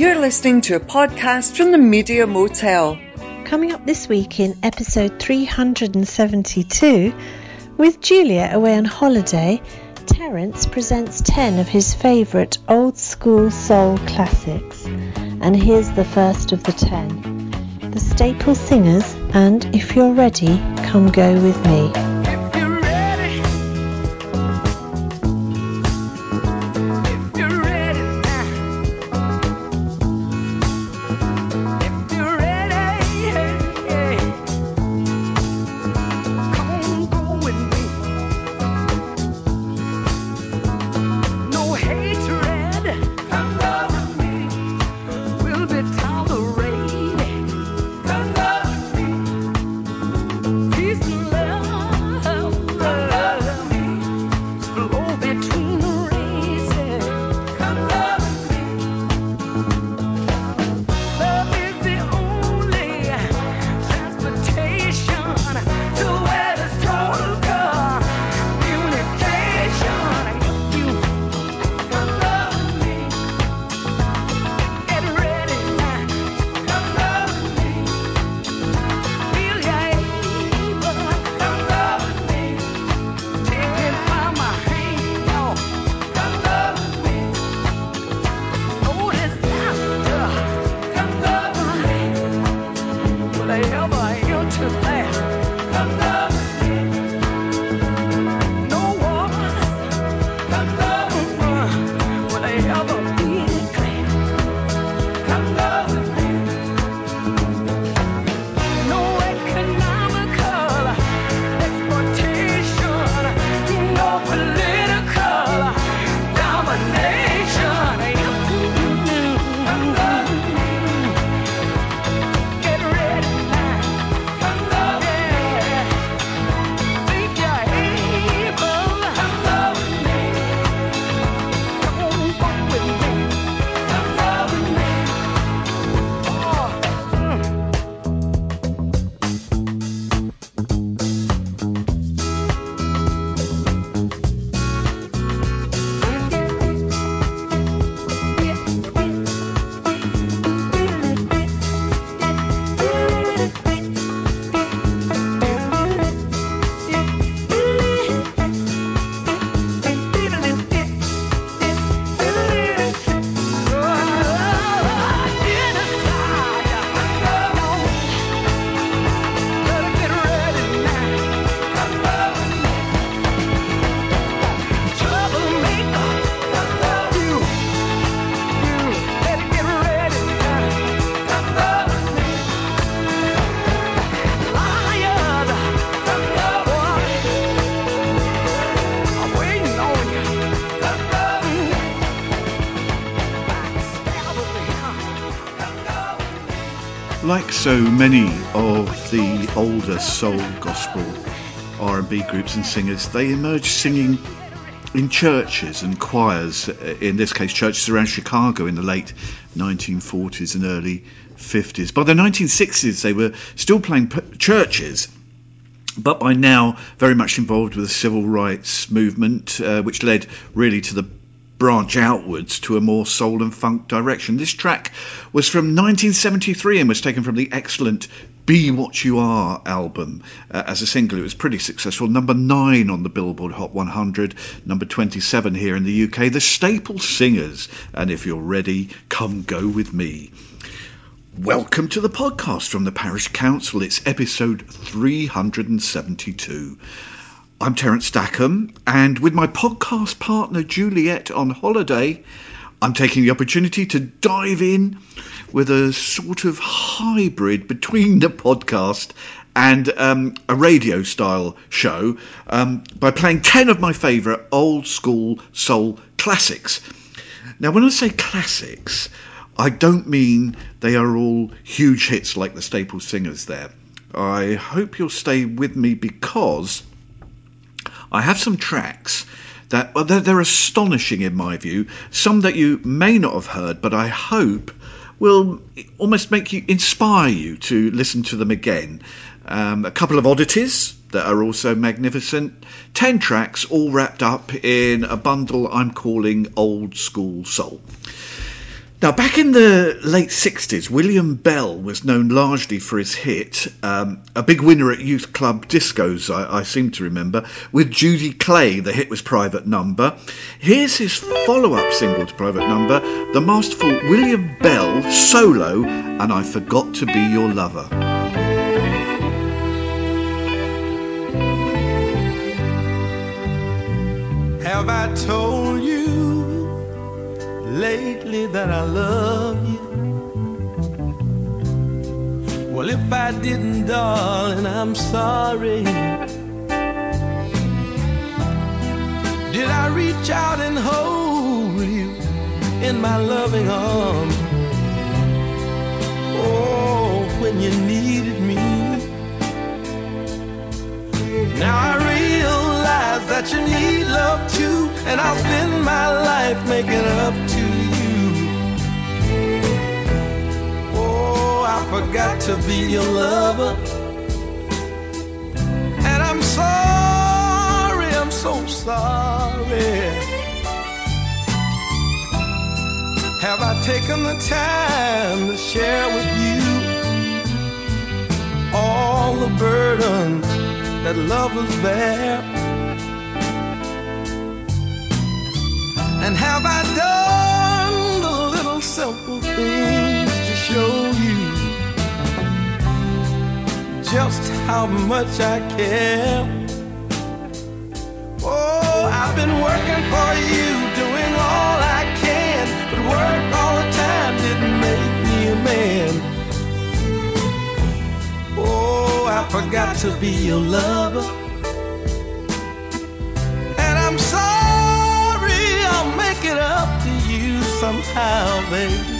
You're listening to a podcast from the Media Motel. Coming up this week in episode 372, with Julia away on holiday, Terence presents 10 of his favourite old school soul classics. And here's the first of the 10 The Staple Singers and If You're Ready, Come Go With Me. love. Like so many of the older soul, gospel, R&B groups and singers, they emerged singing in churches and choirs, in this case churches around Chicago in the late 1940s and early 50s. By the 1960s they were still playing p- churches but by now very much involved with the civil rights movement, uh, which led really to the branch outwards to a more soul and funk direction. This track was from 1973 and was taken from the excellent Be What You Are album. Uh, as a single, it was pretty successful. Number 9 on the Billboard Hot 100, number 27 here in the UK. The Staple Singers. And if you're ready, come go with me. Welcome to the podcast from the Parish Counsel. It's episode 372. I'm Terence Stackham, and with my podcast partner Juliet on holiday, I'm taking the opportunity to dive in with a sort of hybrid between the podcast and um, a radio style show um, by playing 10 of my favourite old school soul classics. Now, when I say classics, I don't mean they are all huge hits like the staple singers there. I hope you'll stay with me because I have some tracks that they're, they're astonishing in my view. Some that you may not have heard, but I hope will almost make you inspire you to listen to them again. Um, a couple of oddities that are also magnificent. Ten tracks all wrapped up in a bundle I'm calling Old School Soul. Now, back in the late 60s, William Bell was known largely for his hit, um, a big winner at youth club discos, I, I, seem to remember, with Judy Clay. The hit was Private Number. Here's his follow up single to Private Number, the masterful William Bell solo, and I Forgot to Be Your Lover. Have I told? Lately that I love you. Well, if I didn't, darling, I'm sorry. Did I reach out and hold you in my loving arms? Oh, when you needed me. Now I realize that you need love too, and I'll spend my life making up to forgot to be your lover. And I'm sorry, I'm so sorry. Have I taken the time to share with you all the burdens that lovers bear? And have I done the little simple things to show you? Just how much I care. Oh, I've been working for you, doing all I can, but work all the time didn't make me a man. Oh, I forgot to be your lover. And I'm sorry, I'll make it up to you somehow, baby.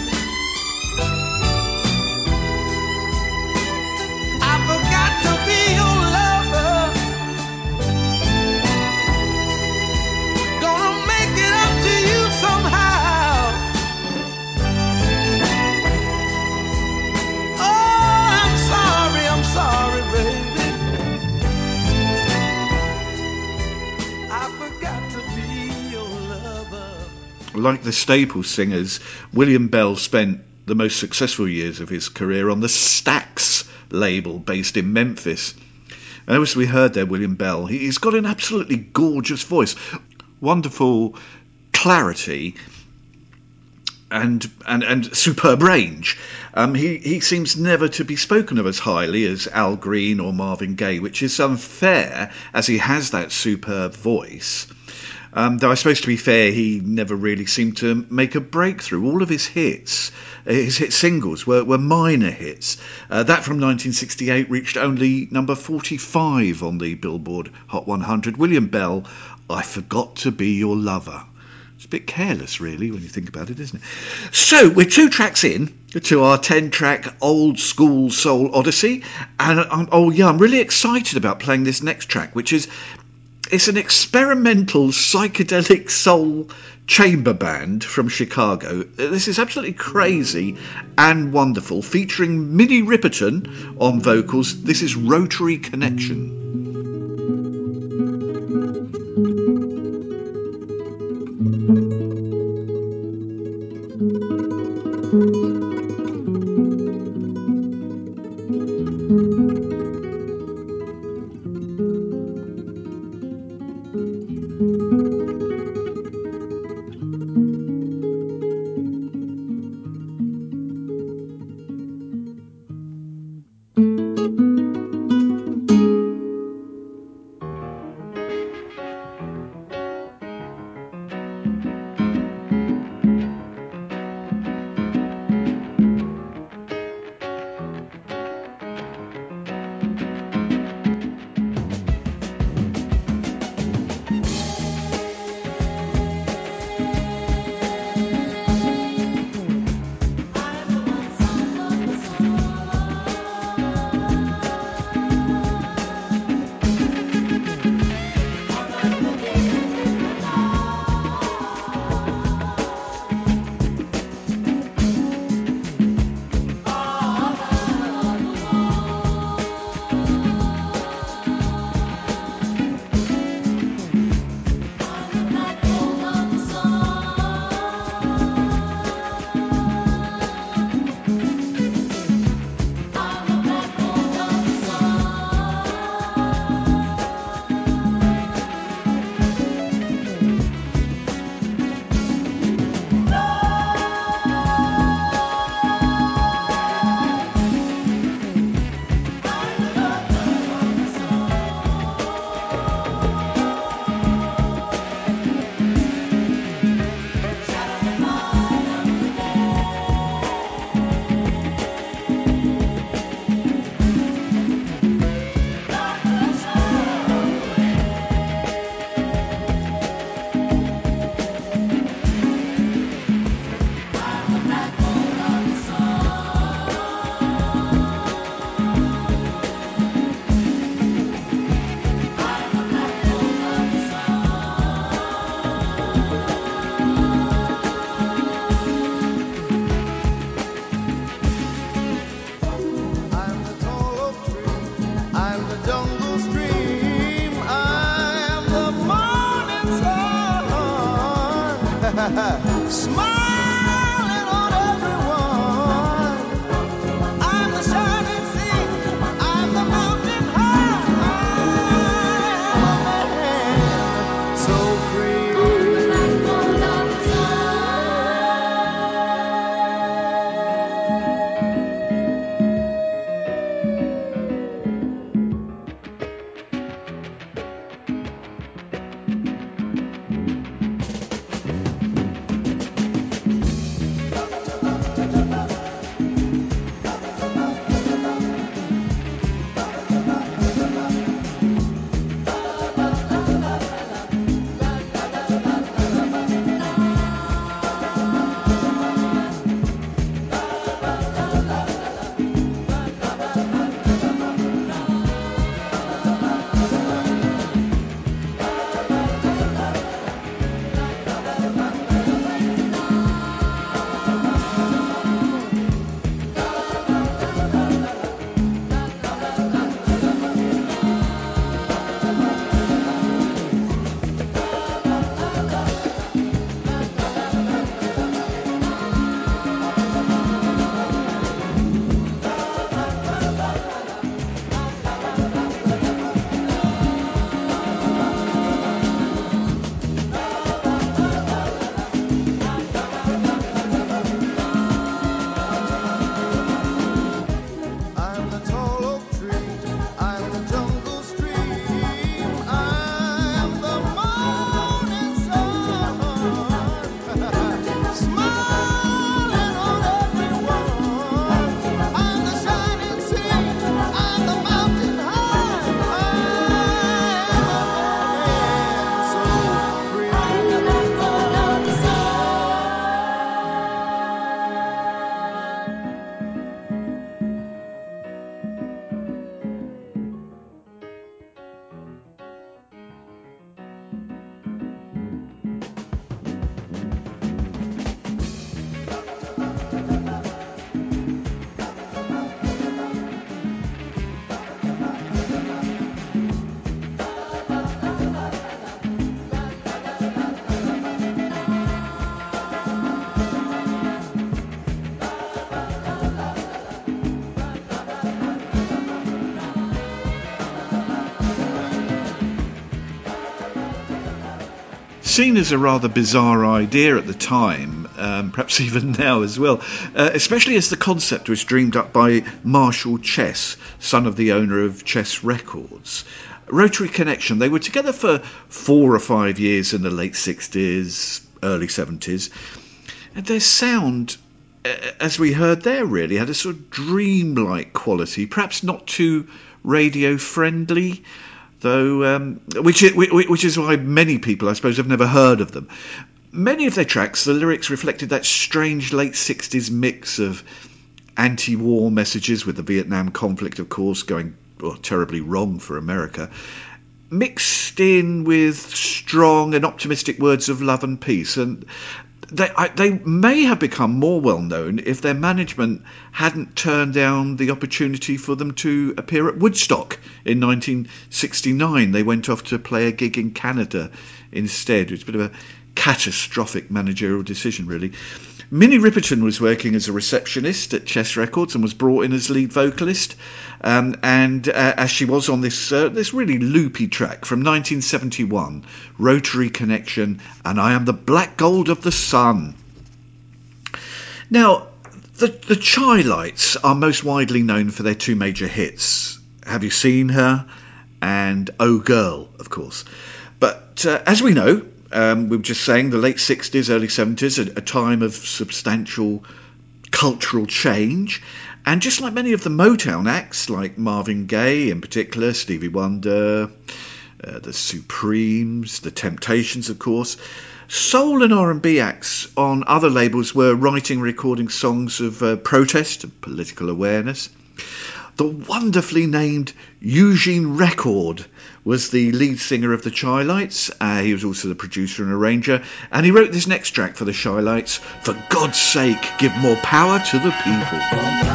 Like the staple singers, William Bell spent the most successful years of his career on the Stax label based in Memphis. And as we heard there, William Bell, he's got an absolutely gorgeous voice, wonderful clarity, and and, and superb range. Um, he he seems never to be spoken of as highly as Al Green or Marvin Gaye, which is unfair, as he has that superb voice. Um, though I suppose to be fair, he never really seemed to make a breakthrough. All of his hits, uh, his hit singles, were, were minor hits. Uh, that from 1968 reached only number 45 on the Billboard Hot 100. William Bell, I Forgot to Be Your Lover. It's a bit careless, really, when you think about it, isn't it? So, we're two tracks in to our 10 track old school soul odyssey. And I'm, oh, yeah, I'm really excited about playing this next track, which is it's an experimental psychedelic soul chamber band from Chicago. Uh, this is absolutely crazy and wonderful, featuring Minnie Riperton on vocals. This is Rotary Connection. Smile! Seen as a rather bizarre idea at the time, um, perhaps even now as well, uh, especially as the concept was dreamed up by Marshall Chess, son of the owner of Chess Records. Rotary Connection, they were together for four or five years in the late 60s, early 70s, and their sound uh, as we heard there, really had a sort of dreamlike quality, perhaps not too radio friendly, though, um, which, is, which is why many people, I suppose, have never heard of them. Many of their tracks, the lyrics reflected that strange late 60s mix of anti war messages, with the Vietnam conflict, of course, going well, terribly wrong for America, mixed in with strong and optimistic words of love and peace. And they, I, they may have become more well known if their management hadn't turned down the opportunity for them to appear at Woodstock in 1969. They went off to play a gig in Canada instead. It was a bit of a catastrophic managerial decision, really. Minnie Riperton was working as a receptionist at Chess Records and was brought in as lead vocalist. Um, and uh, as she was on this uh, this really loopy track from 1971, Rotary Connection, and I am the black gold of the sun. Now, the the Chi-Lites are most widely known for their two major hits. Have you seen her? And Oh Girl, of course. But uh, as we know, um, we were just saying the late 60s, early 70s, a, a time of substantial cultural change. And just like many of the Motown acts, like Marvin Gaye in particular, Stevie Wonder, uh, the Supremes, the Temptations, of course, soul and R&B acts on other labels were writing, recording songs of uh, protest and political awareness. The wonderfully named Eugene Record was the lead singer of the Chi-Lites. Uh, he was also the producer and arranger, and he wrote this next track for the Chi-Lites. For God's sake, give more power to the people.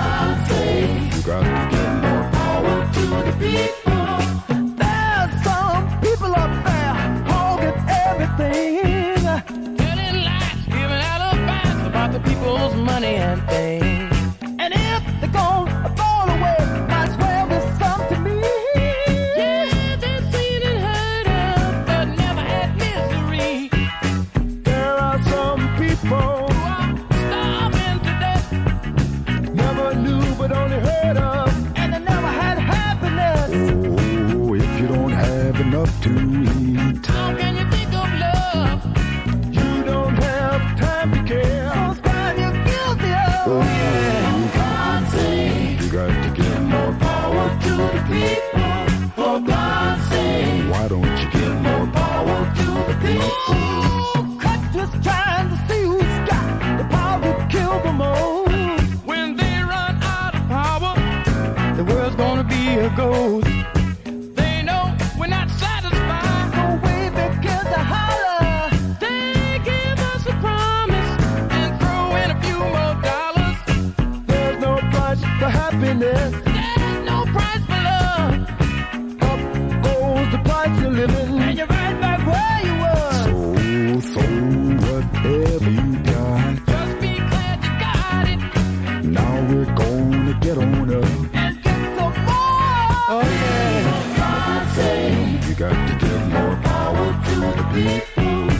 Got to give more power to the people.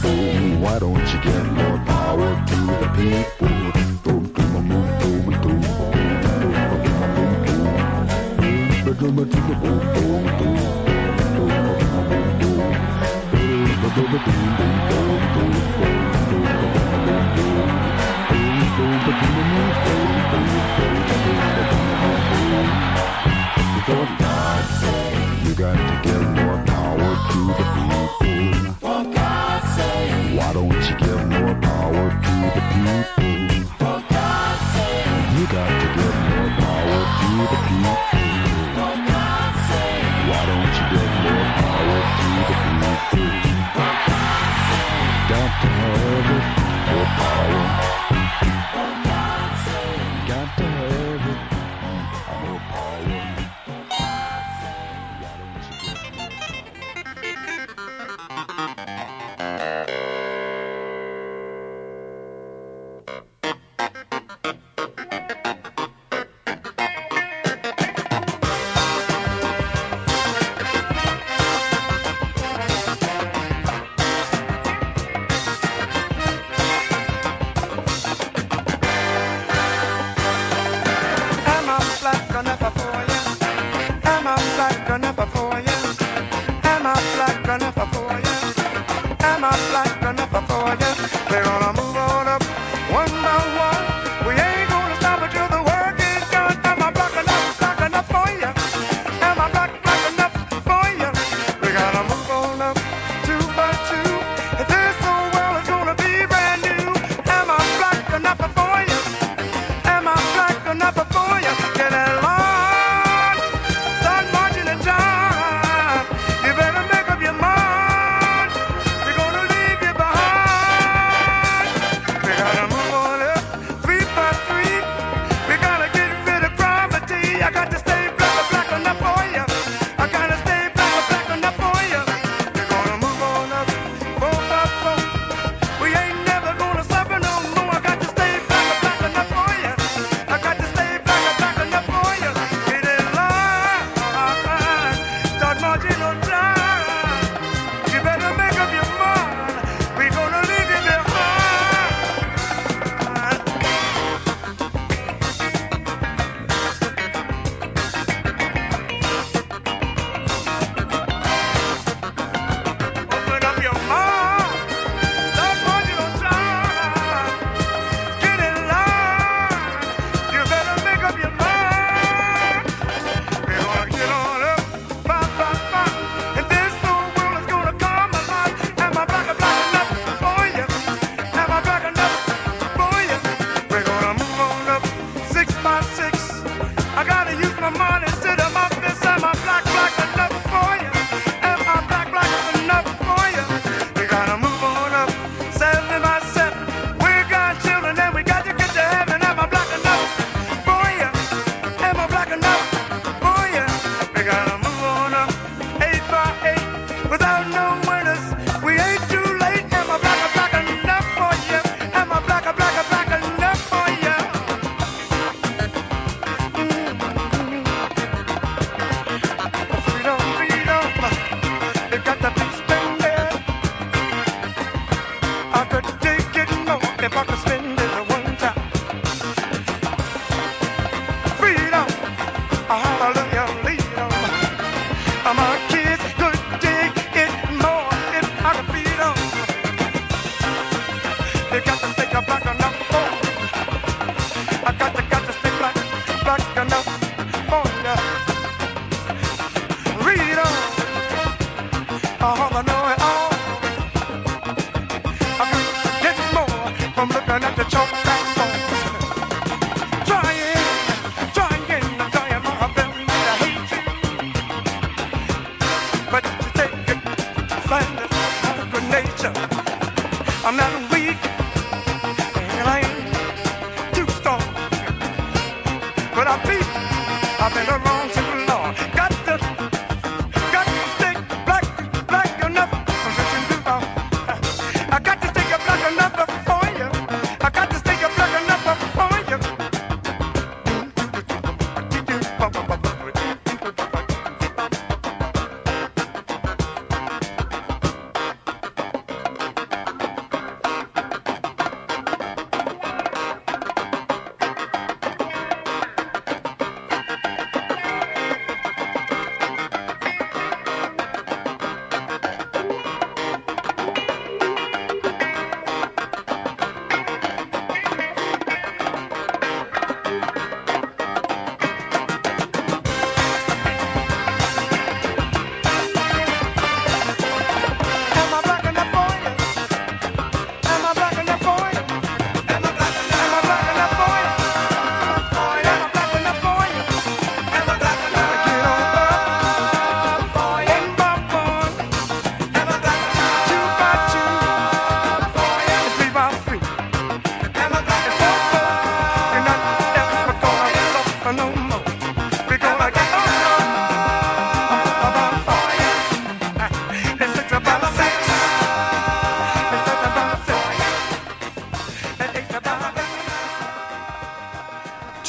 Sake. Why don't you give more power to the people? Boom, boom, boom, boom, boom, boom, boom, boom, boom, boom, boom. For my money.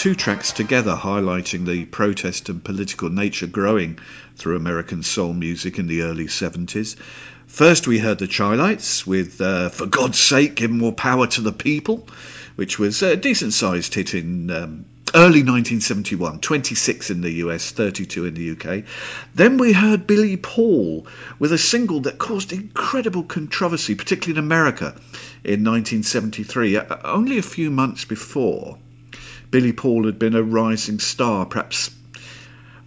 two tracks together highlighting the protest and political nature growing through American soul music in the early 70s. First, we heard the Chi-Lites with uh, For God's Sake, Give More Power to the People, which was a decent sized hit in. Um, early 1971, 26 in the US, 32 in the UK. Then we heard Billy Paul with a single that caused incredible controversy, particularly in America, in 1973, uh, only a few months before. Billy Paul had been a rising star, perhaps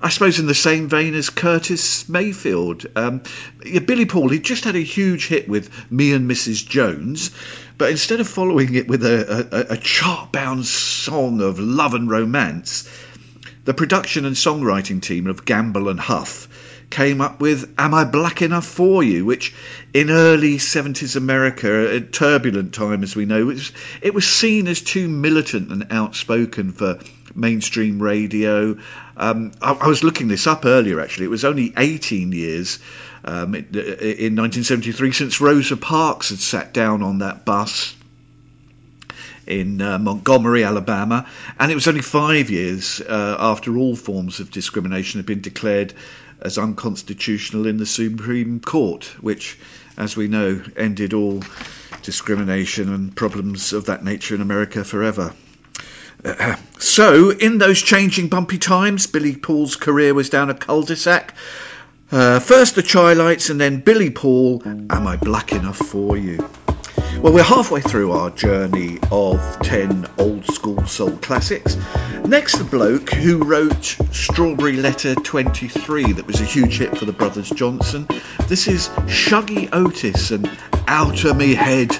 I suppose in the same vein as Curtis Mayfield. Um, yeah, Billy Paul, he just had a huge hit with Me and Mrs. Jones, but instead of following it with a, a, a chart bound song of love and romance, the production and songwriting team of Gamble and Huff came up with Am I Black Enough for You, which in early 70s America, a turbulent time as we know, it was, it was seen as too militant and outspoken for mainstream radio. Um, I, I, was looking this up earlier actually, it was only 18 years um, in, in 1973 since Rosa Parks had sat down on that bus in uh, Montgomery, Alabama, and it was only five years uh, after all forms of discrimination had been declared as unconstitutional in the Supreme Court, which, as we know, ended all discrimination and problems of that nature in America forever. Uh, so, in those changing bumpy times, Billy Paul's career was down a cul-de-sac. Uh, first the Chi-Lites and then Billy Paul, Am I Black Enough For You? Well, we're halfway through our journey of 10 old school soul classics. Next, the bloke who wrote Strawberry Letter 23, that was a huge hit for the Brothers Johnson. This is Shuggie Otis and Out of Me Head.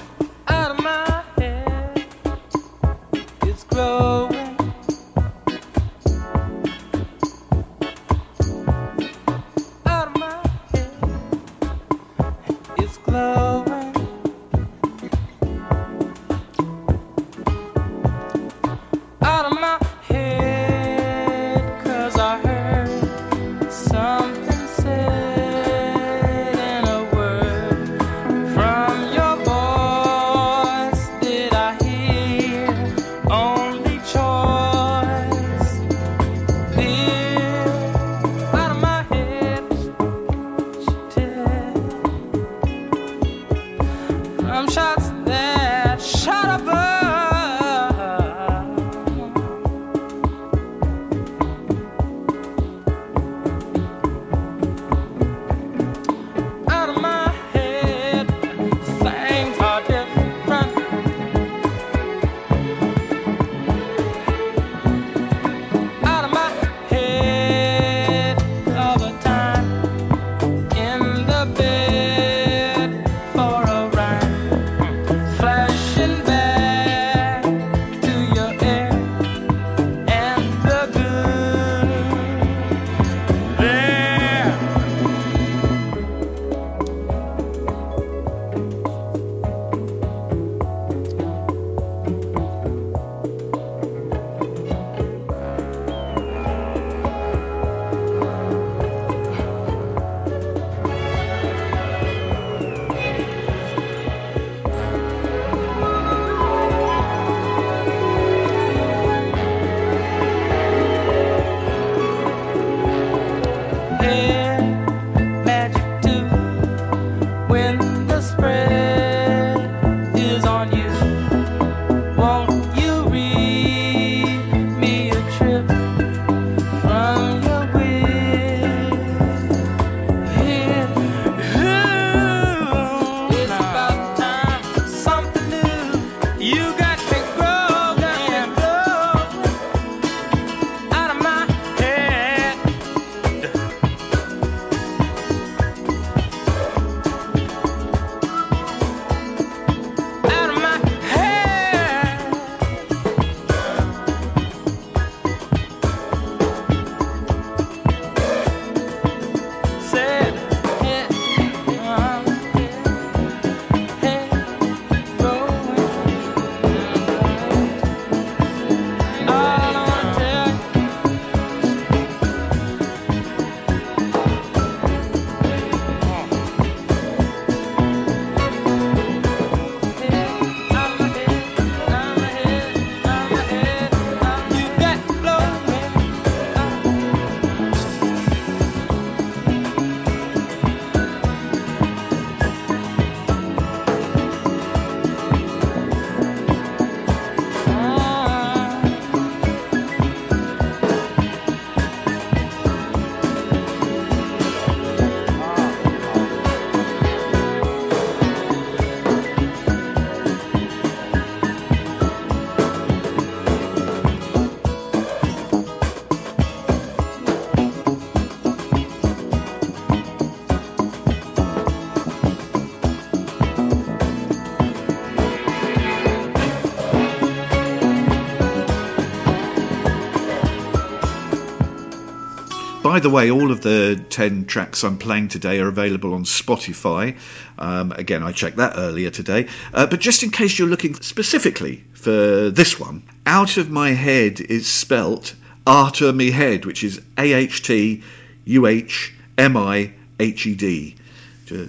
The way, all of the 10 tracks I'm playing today are available on Spotify. Um, again, I checked that earlier today. Uh, but just in case you're looking specifically for this one, Out of My Head is spelt Arter Me Head, which is A H T U H M I H E D.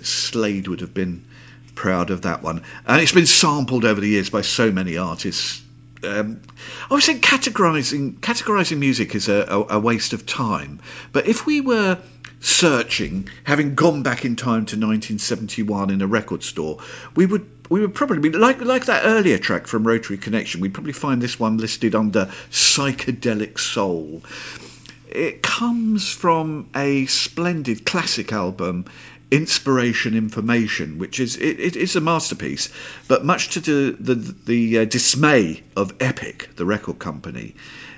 Slade would have been proud of that one. And it's been sampled over the years by so many artists. Um, I was saying categorizing categorizing music is a, a, a waste of time. But if we were searching, having gone back in time to 1971 in a record store, we would we would probably be like like that earlier track from Rotary Connection. We'd probably find this one listed under psychedelic soul. It comes from a splendid classic album Inspiration Information, which is it, it is a masterpiece, but much to the the, the uh, dismay of Epic, the record company,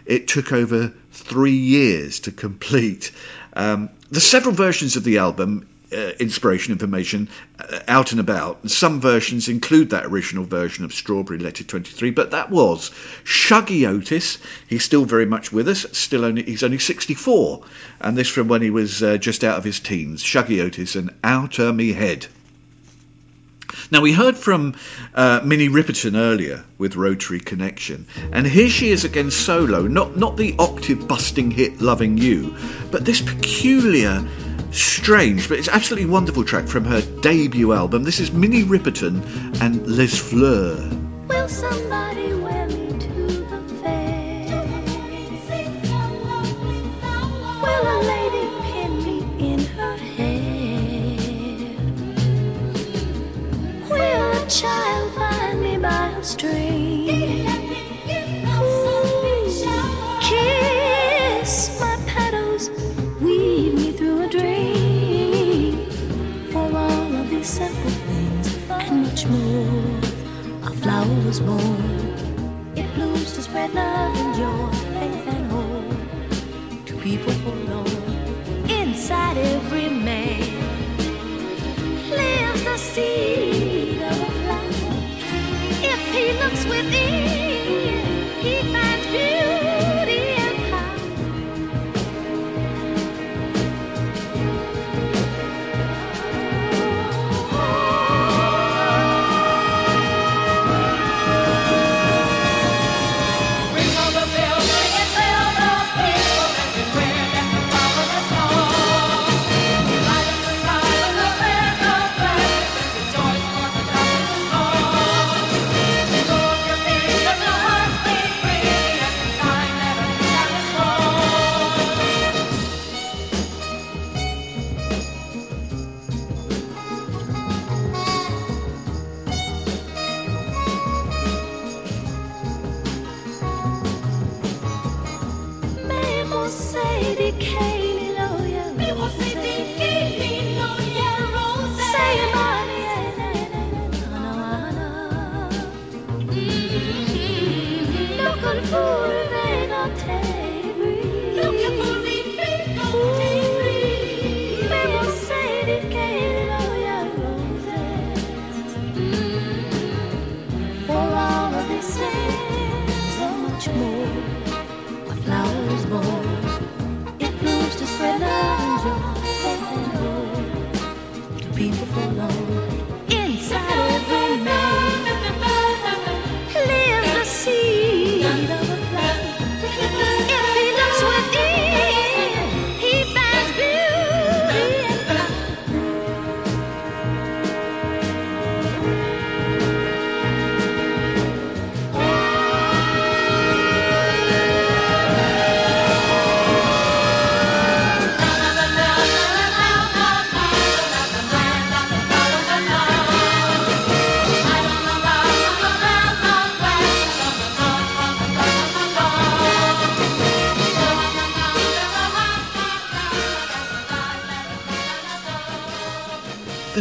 it took over three years to complete. Um, the several versions of the album uh, inspiration information uh, out and about. Some versions include that original version of Strawberry Letter 23, but that was Shuggie Otis. He's still very much with us. Still only he's only 64, and this from when he was uh, just out of his teens. Shuggie Otis and Outer Me Head. Now, we heard from uh, Minnie Riperton earlier with Rotary Connection, and here she is again solo, not, not the octave busting hit Loving You, but this peculiar, strange, but it's absolutely wonderful track from her debut album. This is Minnie Riperton and Les Fleurs. Will somebody wear me to the fair? Will a lady pin me in her hair? Will a child find me by a string? Dream. For all of these simple things and much more, a flower was born. It blooms to spread love and joy, faith and hope to people forlorn. Inside every man lives the seed of flower. If he looks within,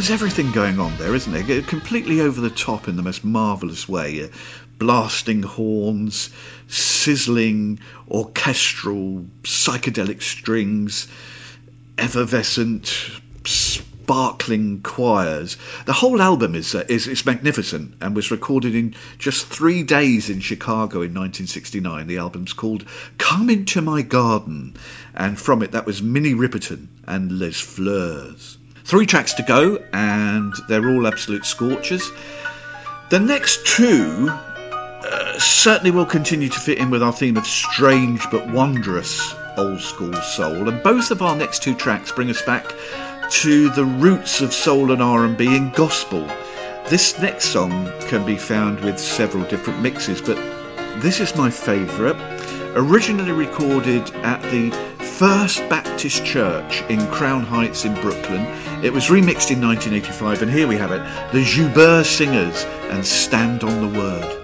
There's everything going on there, isn't there? Completely over the top in the most marvellous way. Uh, Blasting horns, sizzling orchestral psychedelic strings, effervescent, sparkling choirs. The whole album is, uh, is is magnificent and was recorded in just three days in Chicago in 1969. The album's called "Come Into My Garden," and from it that was Minnie Riperton and Les Fleurs. Three tracks to go, and they're all absolute scorchers. The next two uh, certainly will continue to fit in with our theme of strange but wondrous old school soul, and both of our next two tracks bring us back to the roots of soul and R&B in gospel. This next song can be found with several different mixes, but this is my favourite. Originally recorded at the First Baptist Church in Crown Heights in Brooklyn. It was remixed in 1985, and here we have it the Joubert Singers and Stand on the Word.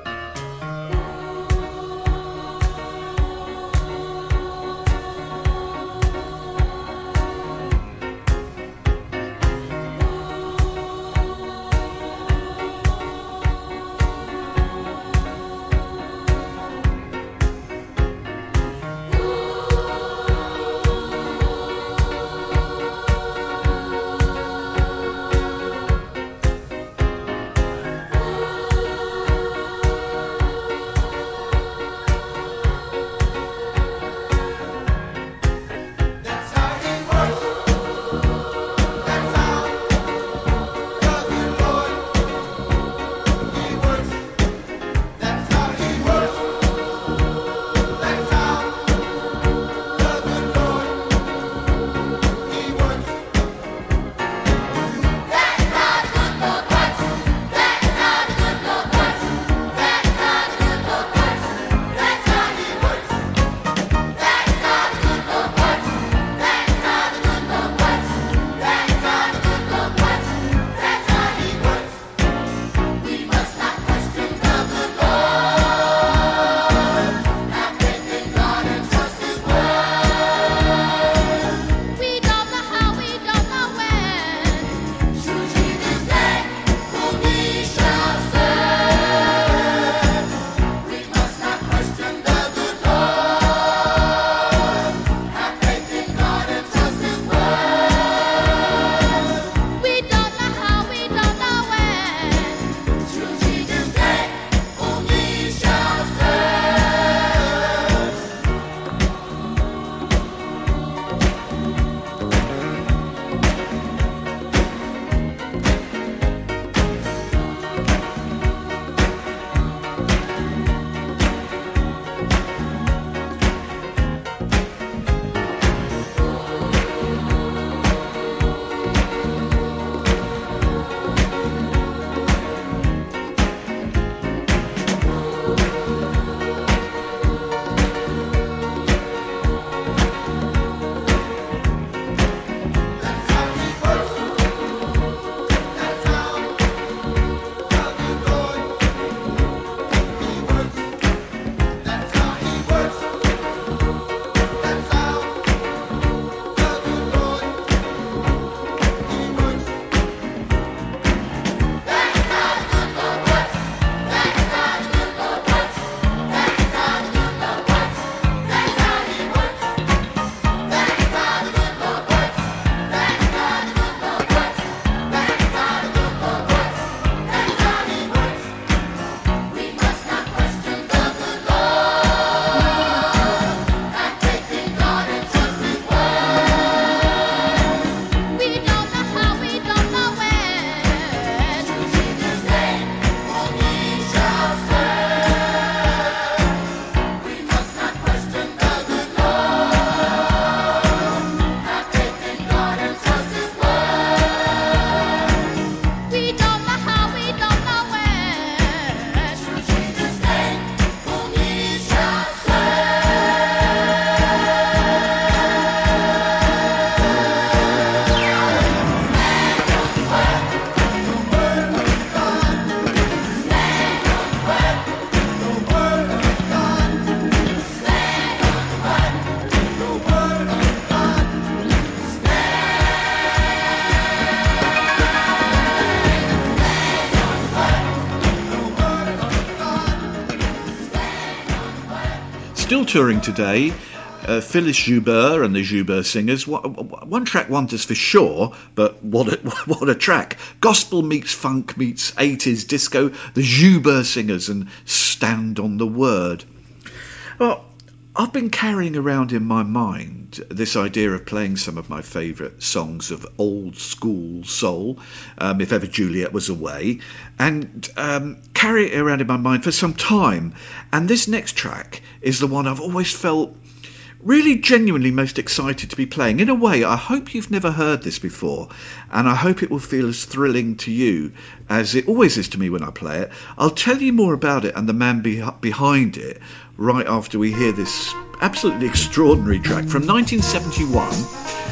Touring today, Uh, Phyllis Joubert and the Joubert Singers. One track wonders for sure, but what a, what a track. Gospel meets funk meets 80s disco, the Joubert Singers and Stand on the Word. Well, I've been carrying around in my mind this idea of playing some of my favourite songs of old school soul, um, if ever Juliet was away, and um, carry it around in my mind for some time. And this next track is the one I've always felt really genuinely most excited to be playing. In a way, I hope you've never heard this before, and I hope it will feel as thrilling to you as it always is to me when I play it. I'll tell you more about it and the man be- behind it right after we hear this absolutely extraordinary track from 1971.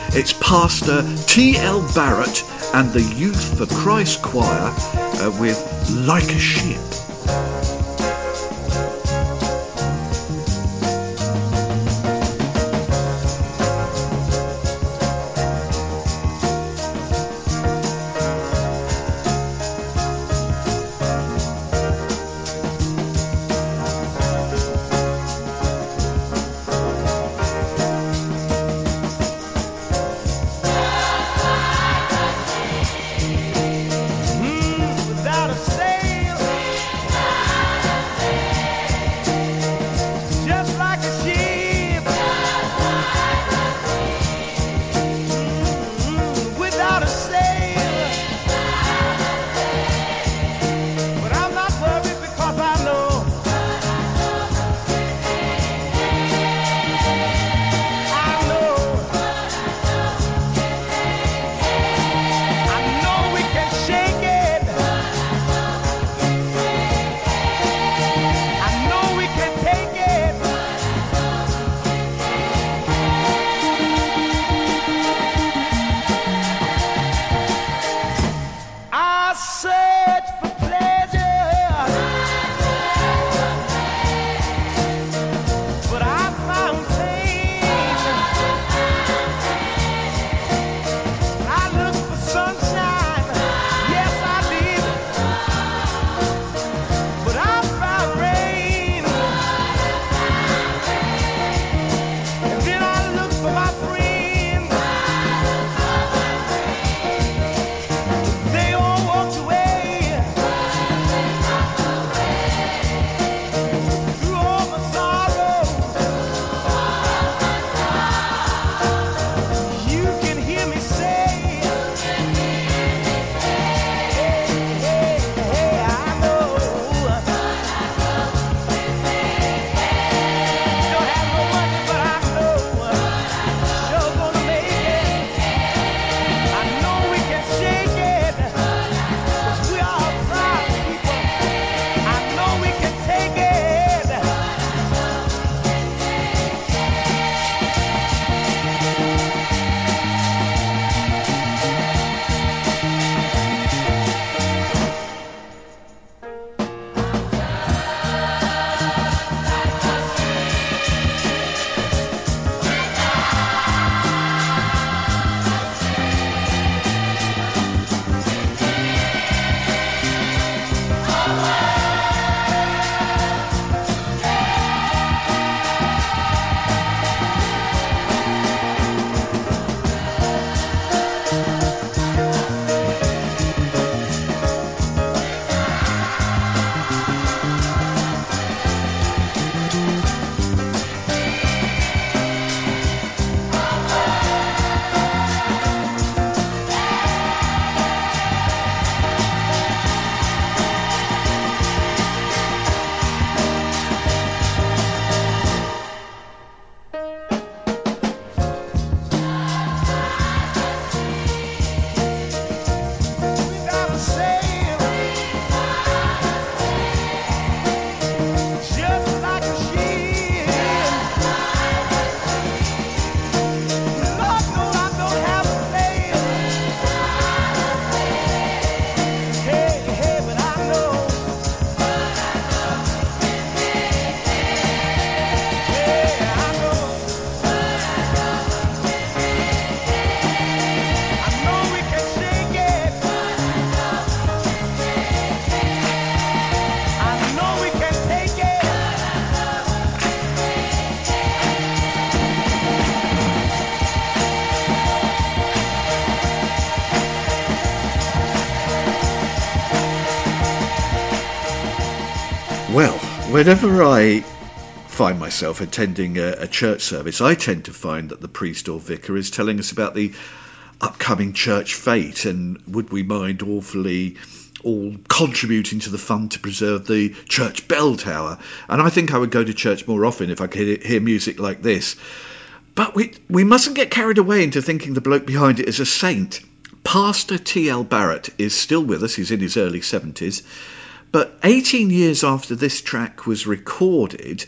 It's Pastor T.L. Barrett and the Youth for Christ Choir uh, with Like a Ship. Whenever I find myself attending a, a church service, I tend to find that the priest or vicar is telling us about the upcoming church fete and would we mind awfully all contributing to the fund to preserve the church bell tower. And I think I would go to church more often if I could hear- hear music like this. But we, we mustn't get carried away into thinking the bloke behind it is a saint. Pastor T.L. Barrett is still with us, he's in his early 70s. But 18 years after this track was recorded,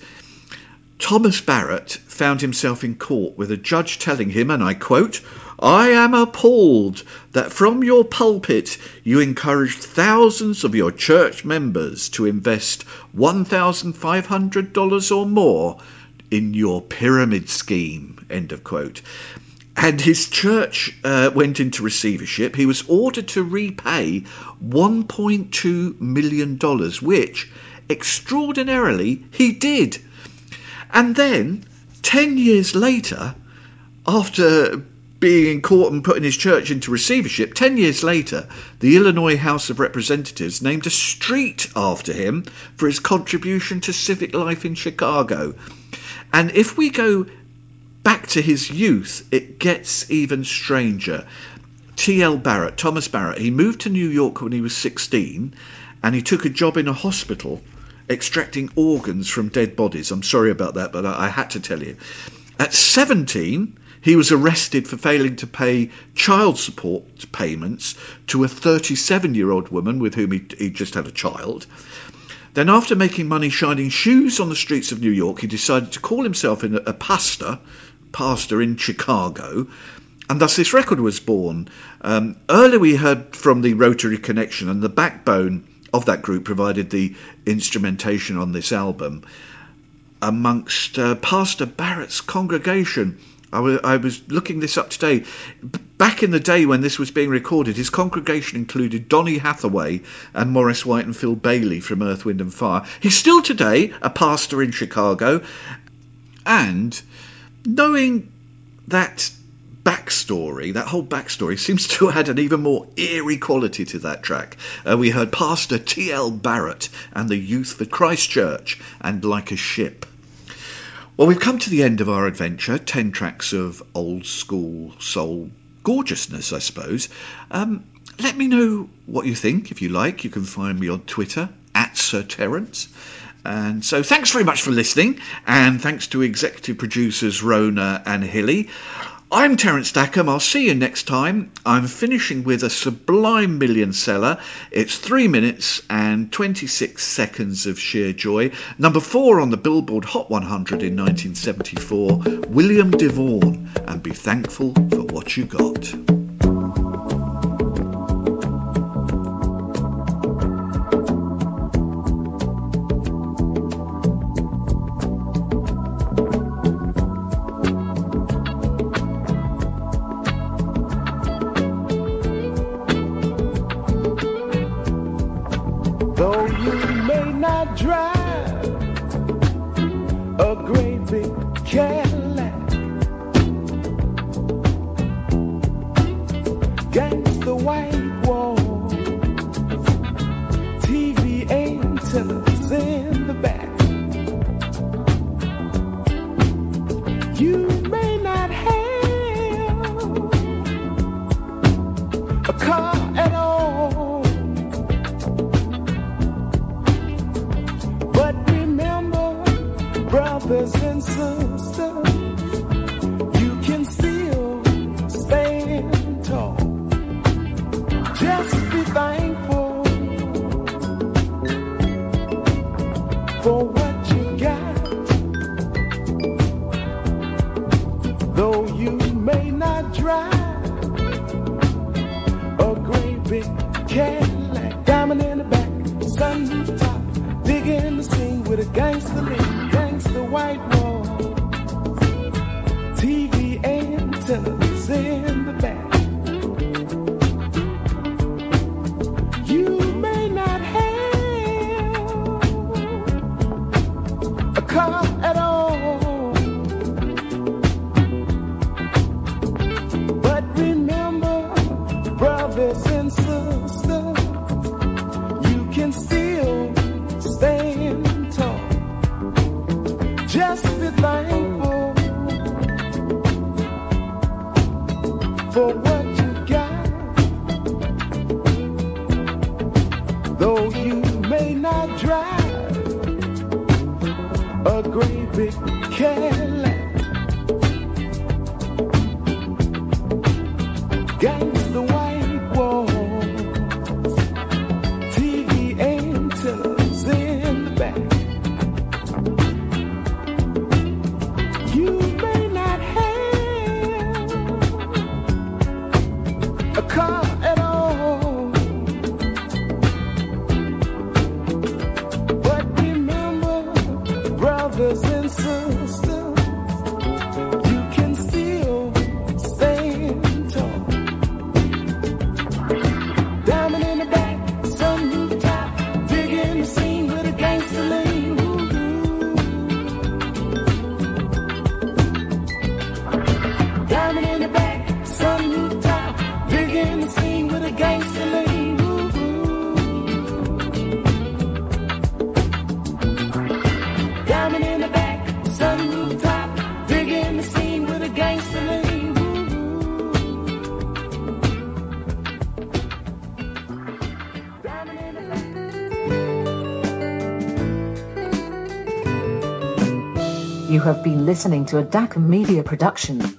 Thomas Barrett found himself in court with a judge telling him, and I quote, I am appalled that from your pulpit you encouraged thousands of your church members to invest $1,500 or more in your pyramid scheme. End of quote. And his church uh, went into receivership. He was ordered to repay $1.2 million, which extraordinarily he did. And then, 10 years later, after being in court and putting his church into receivership, 10 years later, the Illinois House of Representatives named a street after him for his contribution to civic life in Chicago. And if we go back to his youth, it gets even stranger. T.L. Barrett, Thomas Barrett, he moved to New York when he was 16 and he took a job in a hospital extracting organs from dead bodies. I'm sorry about that, but I, I had to tell you. At 17, he was arrested for failing to pay child support payments to a 37 year old woman with whom he, he just had a child. Then, after making money shining shoes on the streets of New York, he decided to call himself a, a pastor, pastor in Chicago, and thus this record was born. Um, earlier, we heard from the Rotary Connection, and the backbone of that group provided the instrumentation on this album amongst uh, Pastor Barrett's congregation. I was looking this up today. Back in the day when this was being recorded, his congregation included Donny Hathaway and Maurice White and Phil Bailey from Earth, Wind and Fire. He's still today a pastor in Chicago, and knowing that backstory, that whole backstory seems to add an even more eerie quality to that track. Uh, we heard Pastor T.L. Barrett and the Youth for Christ Church and Like a Ship. Well, we've come to the end of our adventure 10 tracks of old school soul gorgeousness, I suppose. Um, let me know what you think if you like. You can find me on Twitter at Sir Terence. And so thanks very much for listening, and thanks to executive producers Rona and Hilly. I'm Terence Stackham. I'll see you next time. I'm finishing with a sublime million seller. It's 3 minutes and 26 seconds of sheer joy. Number 4 on the Billboard Hot 100 in 1974, William DeVaughn. And be thankful for what you got. A great big Cadillac, Though you may not drive a great big Cadillac. Have been listening to a DACA Media production.